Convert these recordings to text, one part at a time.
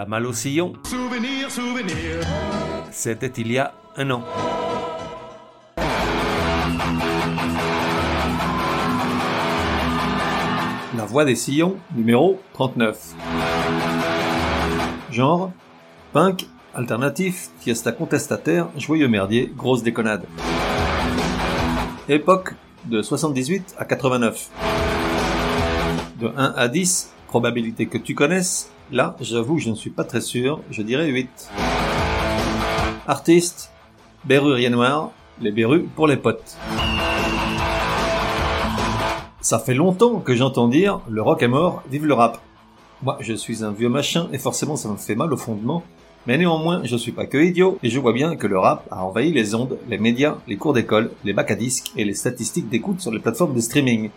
La Malle au Sillon. Souvenir, souvenir. C'était il y a un an. La Voix des Sillons, numéro 39. Genre Punk, alternatif, fiesta contestataire, joyeux merdier, grosse déconnade. Époque de 78 à 89. De 1 à 10, probabilité que tu connaisses, là j'avoue je ne suis pas très sûr, je dirais 8. Artiste, Berrurier Noir, les berrues pour les potes. Ça fait longtemps que j'entends dire le rock est mort, vive le rap. Moi, je suis un vieux machin et forcément ça me fait mal au fondement, mais néanmoins, je suis pas que idiot et je vois bien que le rap a envahi les ondes, les médias, les cours d'école, les bacs à disques et les statistiques d'écoute sur les plateformes de streaming.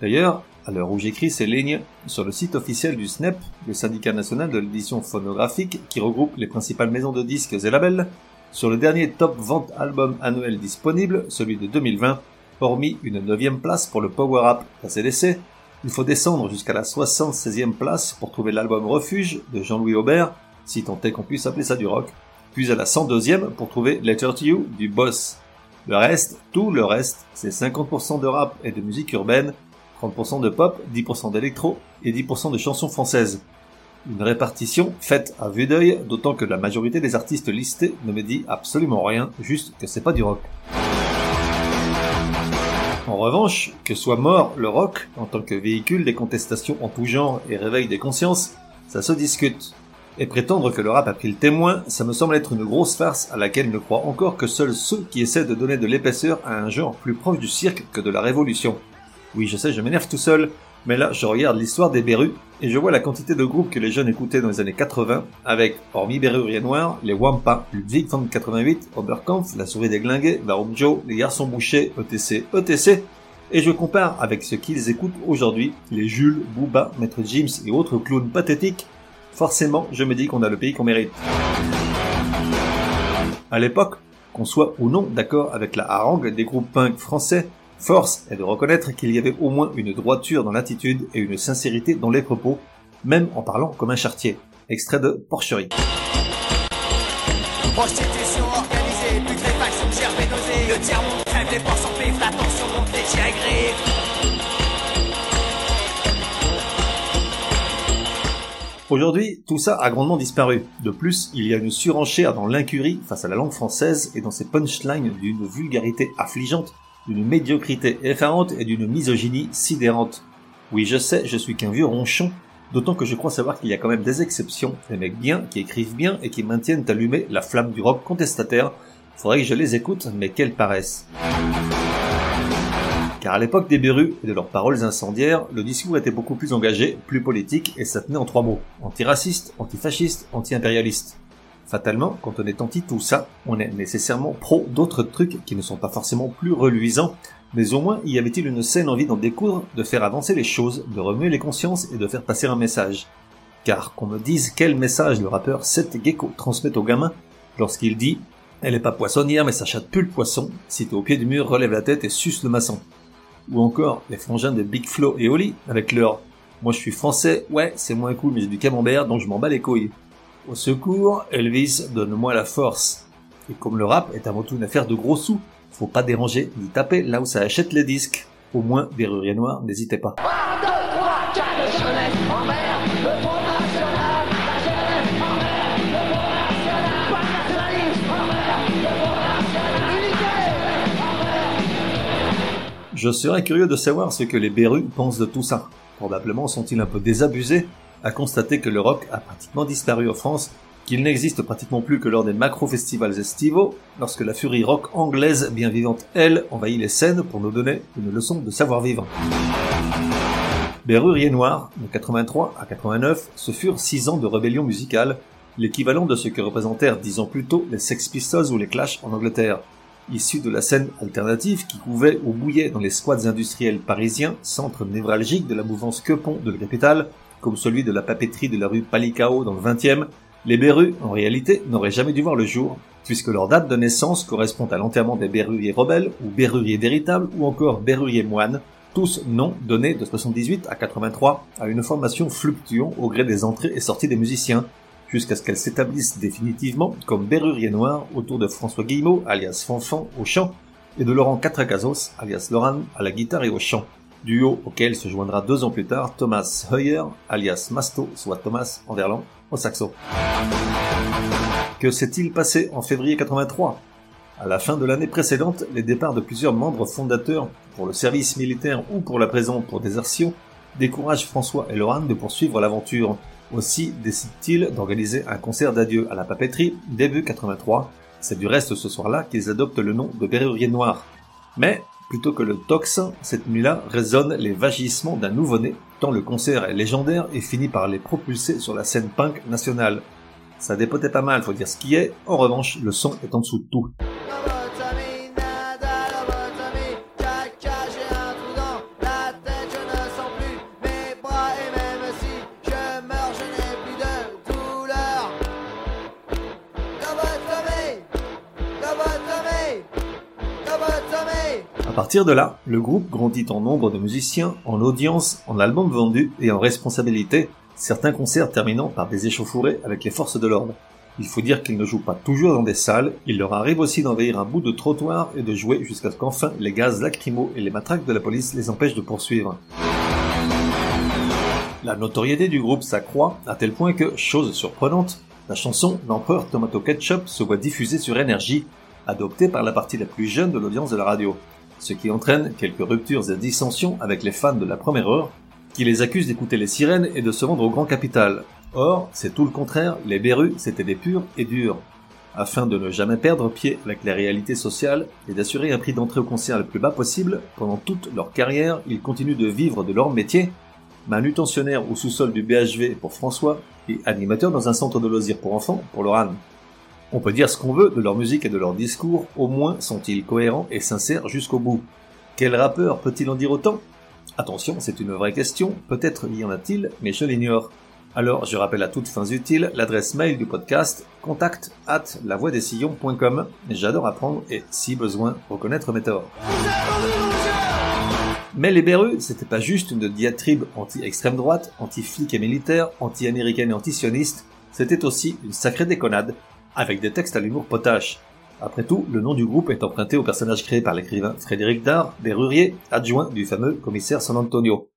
D'ailleurs, à l'heure où j'écris ces lignes, sur le site officiel du SNEP, le syndicat national de l'édition phonographique qui regroupe les principales maisons de disques et labels, sur le dernier top vente album annuel disponible, celui de 2020, hormis une neuvième place pour le Power Rap CDC, il faut descendre jusqu'à la 76e place pour trouver l'album Refuge de Jean-Louis Aubert, si tant est qu'on puisse appeler ça du rock, puis à la 102e pour trouver Letter to You du Boss. Le reste, tout le reste, c'est 50% de rap et de musique urbaine, 30% de pop, 10% d'électro et 10% de chansons françaises. Une répartition faite à vue d'œil, d'autant que la majorité des artistes listés ne me dit absolument rien, juste que c'est pas du rock. En revanche, que soit mort le rock en tant que véhicule des contestations en tout genre et réveil des consciences, ça se discute. Et prétendre que le rap a pris le témoin, ça me semble être une grosse farce à laquelle ne croient encore que seuls ceux qui essaient de donner de l'épaisseur à un genre plus proche du cirque que de la révolution. Oui, je sais, je m'énerve tout seul, mais là, je regarde l'histoire des Berus, et je vois la quantité de groupes que les jeunes écoutaient dans les années 80, avec, hormis Berrurier Noir, les Wampa, Ludwig von 88, Oberkampf, La Souris des Glingués, Barum Joe, Les Garçons Bouchés, ETC, ETC, et je compare avec ce qu'ils écoutent aujourd'hui, les Jules, Booba, Maître James et autres clowns pathétiques, forcément, je me dis qu'on a le pays qu'on mérite. À l'époque, qu'on soit ou non d'accord avec la harangue des groupes punk français, Force est de reconnaître qu'il y avait au moins une droiture dans l'attitude et une sincérité dans les propos, même en parlant comme un chartier. Extrait de Porcherie. Prostitution organisée, putréfaction, gerbe et nausée. Le tiers-monde crève, les porcs s'empivent, la tension monte, les tirs Aujourd'hui, tout ça a grandement disparu. De plus, il y a une surenchère dans l'incurie face à la langue française et dans ses punchlines d'une vulgarité affligeante, d'une médiocrité effarante et d'une misogynie sidérante. Oui, je sais, je suis qu'un vieux ronchon, d'autant que je crois savoir qu'il y a quand même des exceptions, des mecs bien, qui écrivent bien et qui maintiennent allumée la flamme du rock contestataire. Faudrait que je les écoute, mais quelle paresse. Car à l'époque des Berus et de leurs paroles incendiaires, le discours était beaucoup plus engagé, plus politique, et ça tenait en trois mots. Antiraciste, antifasciste, anti-impérialiste. Fatalement, quand on est anti tout ça, on est nécessairement pro d'autres trucs qui ne sont pas forcément plus reluisants, mais au moins y avait-il une saine envie d'en découdre, de faire avancer les choses, de remuer les consciences et de faire passer un message. Car qu'on me dise quel message le rappeur Seth Gecko transmet au gamin lorsqu'il dit Elle est pas poissonnière mais ça chatte plus le poisson, si t'es au pied du mur relève la tête et suce le maçon ou encore les frangins de Big Flo et Oli avec leur Moi je suis français, ouais, c'est moins cool mais j'ai du camembert donc je m'en bats les couilles. Au secours, Elvis, donne-moi la force. Et comme le rap est avant tout une affaire de gros sous, faut pas déranger ni taper là où ça achète les disques. Au moins, Berrurier Noir, n'hésitez pas. Je serais curieux de savoir ce que les Berus pensent de tout ça. Probablement sont-ils un peu désabusés à constater que le rock a pratiquement disparu en France, qu'il n'existe pratiquement plus que lors des macro-festivals estivaux, lorsque la furie rock anglaise bien vivante, elle, envahit les scènes pour nous donner une leçon de savoir-vivre. Berrurier Noir, de 83 à 89, ce furent six ans de rébellion musicale, l'équivalent de ce que représentèrent dix ans plus tôt les Sex Pistols ou les Clash en Angleterre issu de la scène alternative qui couvait ou bouillait dans les squats industriels parisiens, centre névralgique de la mouvance Quepon de la capitale, comme celui de la papeterie de la rue Palicao dans le 20e, les Berus, en réalité, n'auraient jamais dû voir le jour, puisque leur date de naissance correspond à l'enterrement des Berruriers rebelles, ou Berruriers véritables, ou encore Berruriers moines, tous noms donnés de 78 à 83 à une formation fluctuant au gré des entrées et sorties des musiciens, jusqu'à ce qu'elle s'établisse définitivement comme berrurier noir autour de François Guillemot, alias Fanfan, au chant, et de Laurent Catracazos, alias Laurent, à la guitare et au chant. Duo auquel se joindra deux ans plus tard Thomas Heuer, alias Masto, soit Thomas Anderland, au saxo. Que s'est-il passé en février 83 À la fin de l'année précédente, les départs de plusieurs membres fondateurs pour le service militaire ou pour la prison pour désertion découragent François et Laurent de poursuivre l'aventure. Aussi décident-ils d'organiser un concert d'adieu à la papeterie début 83. C'est du reste ce soir-là qu'ils adoptent le nom de Berrurier Noir. Mais, plutôt que le tox, cette nuit-là résonnent les vagissements d'un nouveau-né, tant le concert est légendaire et finit par les propulser sur la scène punk nationale. Ça dépotait pas mal, faut dire ce qui est. En revanche, le son est en dessous de tout. Partir de là, le groupe grandit en nombre de musiciens, en audience, en albums vendus et en responsabilité, certains concerts terminant par des échauffourées avec les forces de l'ordre. Il faut dire qu'ils ne jouent pas toujours dans des salles, il leur arrive aussi d'envahir un bout de trottoir et de jouer jusqu'à ce qu'enfin les gaz lacrymaux et les matraques de la police les empêchent de poursuivre. La notoriété du groupe s'accroît à tel point que, chose surprenante, la chanson L'Empereur Tomato Ketchup se voit diffusée sur énergie, adoptée par la partie la plus jeune de l'audience de la radio, ce qui entraîne quelques ruptures et dissensions avec les fans de la première heure, qui les accusent d'écouter les sirènes et de se rendre au grand capital. Or, c'est tout le contraire, les Berus, c'était des purs et durs. Afin de ne jamais perdre pied avec les réalités sociales et d'assurer un prix d'entrée au concert le plus bas possible, pendant toute leur carrière, ils continuent de vivre de leur métier, manutentionnaire au sous-sol du BHV pour François et animateur dans un centre de loisirs pour enfants pour Laurent. On peut dire ce qu'on veut de leur musique et de leur discours, au moins sont-ils cohérents et sincères jusqu'au bout. Quel rappeur peut-il en dire autant? Attention, c'est une vraie question, peut-être y en a-t-il, mais je l'ignore. Alors, je rappelle à toutes fins utiles l'adresse mail du podcast contact at lavoidessillons.com. J'adore apprendre et, si besoin, reconnaître mes torts. Mais les Berus, c'était pas juste une diatribe anti-extrême droite, anti-flic et militaire, anti-américaine et anti-sioniste, c'était aussi une sacrée déconnade, avec des textes à l'humour potache. Après tout, le nom du groupe est emprunté au personnage créé par l'écrivain Frédéric Dard, Berrurier, adjoint du fameux commissaire San Antonio.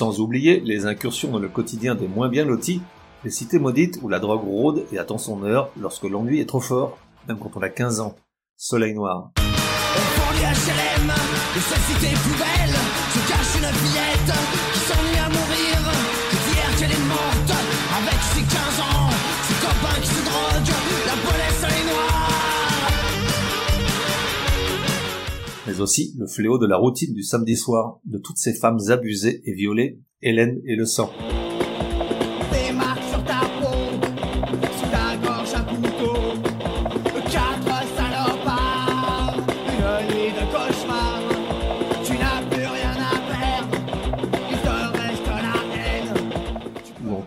Sans oublier les incursions dans le quotidien des moins bien lotis, les cités maudites où la drogue rôde et attend son heure lorsque l'ennui est trop fort, même quand on a 15 ans. Soleil noir. Aussi le fléau de la routine du samedi soir, de toutes ces femmes abusées et violées, Hélène et le sang.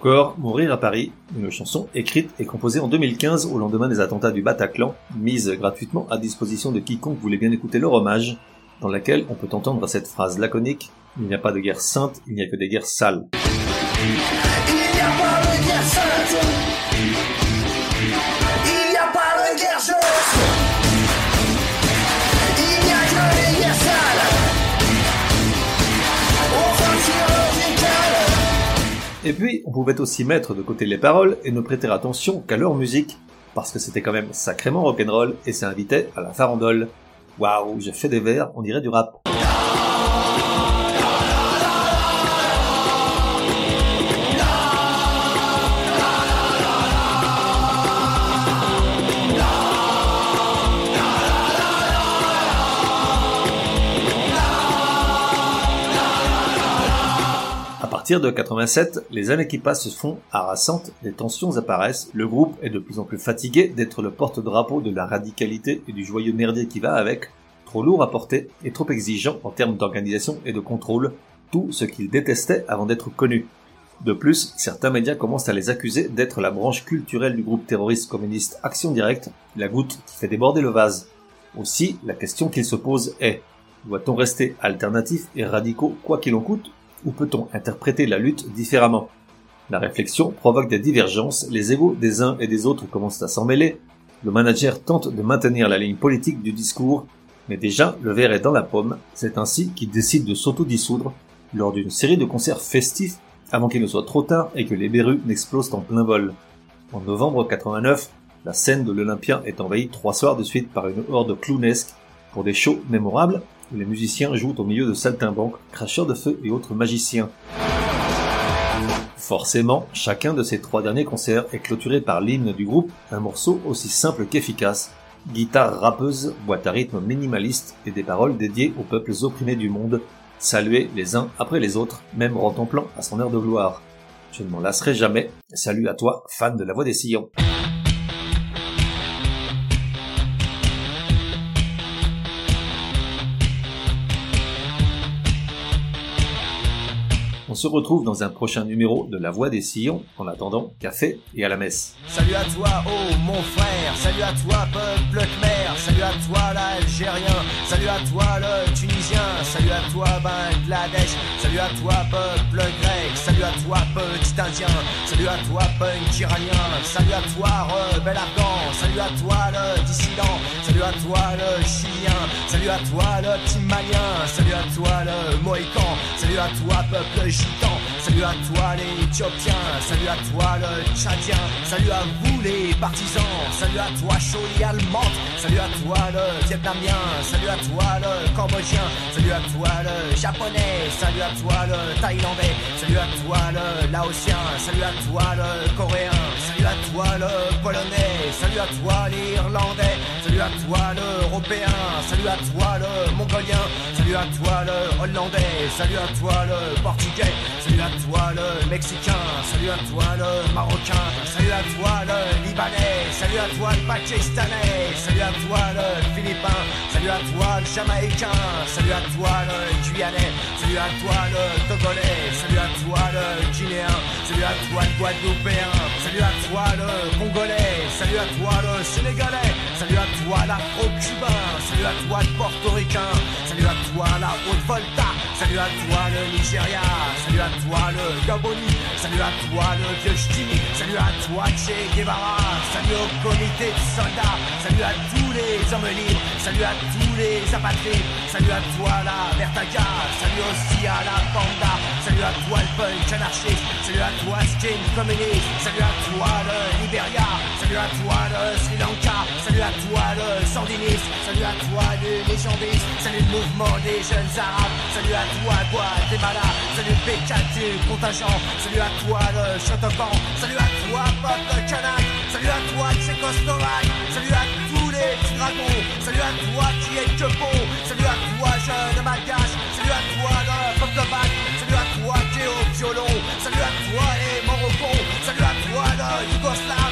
Encore Mourir à Paris, une chanson écrite et composée en 2015 au lendemain des attentats du Bataclan, mise gratuitement à disposition de quiconque voulait bien écouter leur hommage, dans laquelle on peut entendre cette phrase laconique Il n'y a pas de guerre sainte, il n'y a que des guerres sales. Il n'y a pas de guerre sainte. Et puis, on pouvait aussi mettre de côté les paroles et ne prêter attention qu'à leur musique, parce que c'était quand même sacrément rock'n'roll et ça invitait à la farandole. Waouh, j'ai fait des vers, on dirait du rap. Partir de 87, les années qui passent se font harassantes, les tensions apparaissent, le groupe est de plus en plus fatigué d'être le porte-drapeau de la radicalité et du joyeux merdier qui va avec, trop lourd à porter et trop exigeant en termes d'organisation et de contrôle, tout ce qu'ils détestaient avant d'être connus. De plus, certains médias commencent à les accuser d'être la branche culturelle du groupe terroriste communiste Action Directe, la goutte qui fait déborder le vase. Aussi, la question qu'il se pose est doit-on rester alternatif et radicaux quoi qu'il en coûte, ou peut-on interpréter la lutte différemment? La réflexion provoque des divergences, les égaux des uns et des autres commencent à s'en mêler, le manager tente de maintenir la ligne politique du discours, mais déjà le verre est dans la pomme, c'est ainsi qu'il décide de s'auto-dissoudre lors d'une série de concerts festifs avant qu'il ne soit trop tard et que les berrues n'explosent en plein vol. En novembre 89, la scène de l'Olympia est envahie trois soirs de suite par une horde clownesque pour des shows mémorables les musiciens jouent au milieu de saltimbanques, cracheurs de feu et autres magiciens. Forcément, chacun de ces trois derniers concerts est clôturé par l'hymne du groupe, un morceau aussi simple qu'efficace, guitare rappeuse, boîte à rythme minimaliste et des paroles dédiées aux peuples opprimés du monde, salués les uns après les autres, même retemplant à son heure de gloire. Je ne m'en lasserai jamais. Salut à toi, fan de la voix des sillons. On se retrouve dans un prochain numéro de La Voix des Sillons. En attendant, café et à la messe. Salut à toi, oh mon frère, salut à toi, peuple khmer, salut à toi, l'Algérien, salut à toi, le Tunisien, salut à toi, Bangladesh, salut à toi, peuple grec, salut à toi, petit Indien, salut à toi, punk iranien, salut à toi, rebelle afghan, salut à toi, le dissident, à toi, le chilien, salut à toi, le petit malien, salut à toi, le mohican, salut à toi, peuple gitan, salut à toi, les salut à toi, le tchadien, salut à vous, les partisans, salut à toi, Choli allemande, salut à toi, le vietnamien, salut à toi, le cambodgien, salut à toi, le japonais, salut à toi, le thaïlandais, salut à toi, le laotien, salut à toi, le coréen, salut à toi, le polonais, salut à toi, l'irlandais, salut à toi, l'européen, salut à toi, le mongolien, salut à toi, le hollandais, salut à toi, le portugais, salut à toi, le mexicain, salut à toi, le marocain, salut à toi, le libanais, salut à toi, le pakistanais, salut à toi, le philippin, salut à toi, le jamaïcain, salut à toi, le guyanais, salut à toi, le togolais, salut à toi, le guinéen, salut à toi, le guadeloupéen, salut à toi, le congolais, salut à toi, le sénégalais, salut à toi, l'afro-cubain, salut à toi, le portoricain, salut à toi, la Haute-Volta, salut à toi, le Nigeria, salut à toi, le Gaboni, salut à toi, le vieux salut à toi, Che Guevara, salut au comité de soldats, salut à tous les hommes libres, salut à tous les apatrides, salut à toi, la Vertaga, salut aussi à la Panda, salut à toi, le punk anarchiste, salut à toi, skin communiste, salut à toi, le Liberia, salut à toi, le Sri Lanka, salut à toi, le sandiniste, salut à toi, le légendiste, salut le mouvement des jeunes arabes, salut à toi, Guatemala, salut le P4 du contingent, salut à toi, le Shotokan, salut à toi, peuple kanak, salut à toi, Tchécoslovaque, salut à tous les petits dragons, salut à toi qui est que salut à toi, jeune malgache, salut à toi, le peuple bac, salut à toi qui est au violon, salut à toi les Morocons, salut à toi le Yougoslave,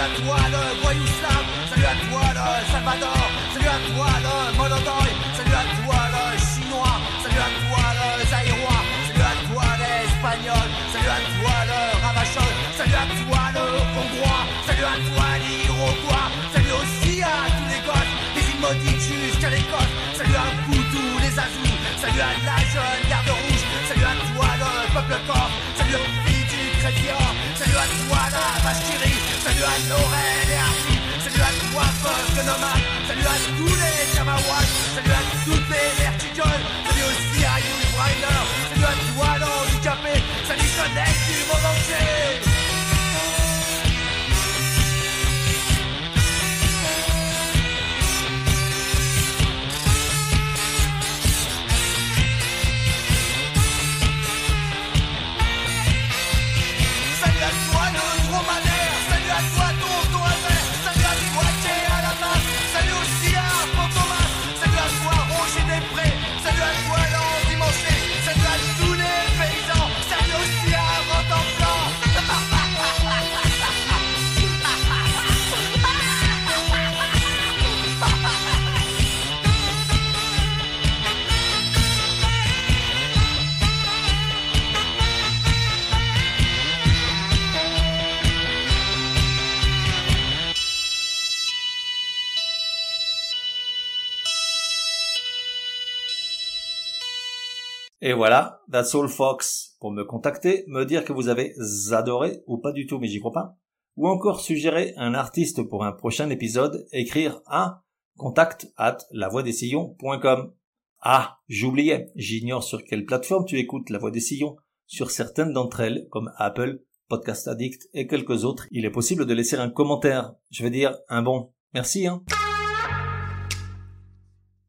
à toi le Voyouslav, salut à toi le Salvador, salut à toi le Monodoy, salut à toi le Chinois, salut à toi le Zaïrois, salut à toi l'Espagnol, salut à toi le Ravachol, salut à toi le Hongrois, salut à toi l'Iroquois, salut aussi à tous les gosses, des îles maudites jusqu'à l'Écosse, salut à tous les azous, salut à la jeune salut à toi peuple nomade, salut à tous les Kamawats, Et voilà, that's all Fox. Pour me contacter, me dire que vous avez adoré ou pas du tout, mais j'y crois pas. Ou encore suggérer un artiste pour un prochain épisode, écrire à contact at lavoidesillons.com. Ah, j'oubliais, j'ignore sur quelle plateforme tu écoutes La Voix des Sillons. Sur certaines d'entre elles, comme Apple, Podcast Addict et quelques autres, il est possible de laisser un commentaire. Je veux dire, un bon. Merci, hein.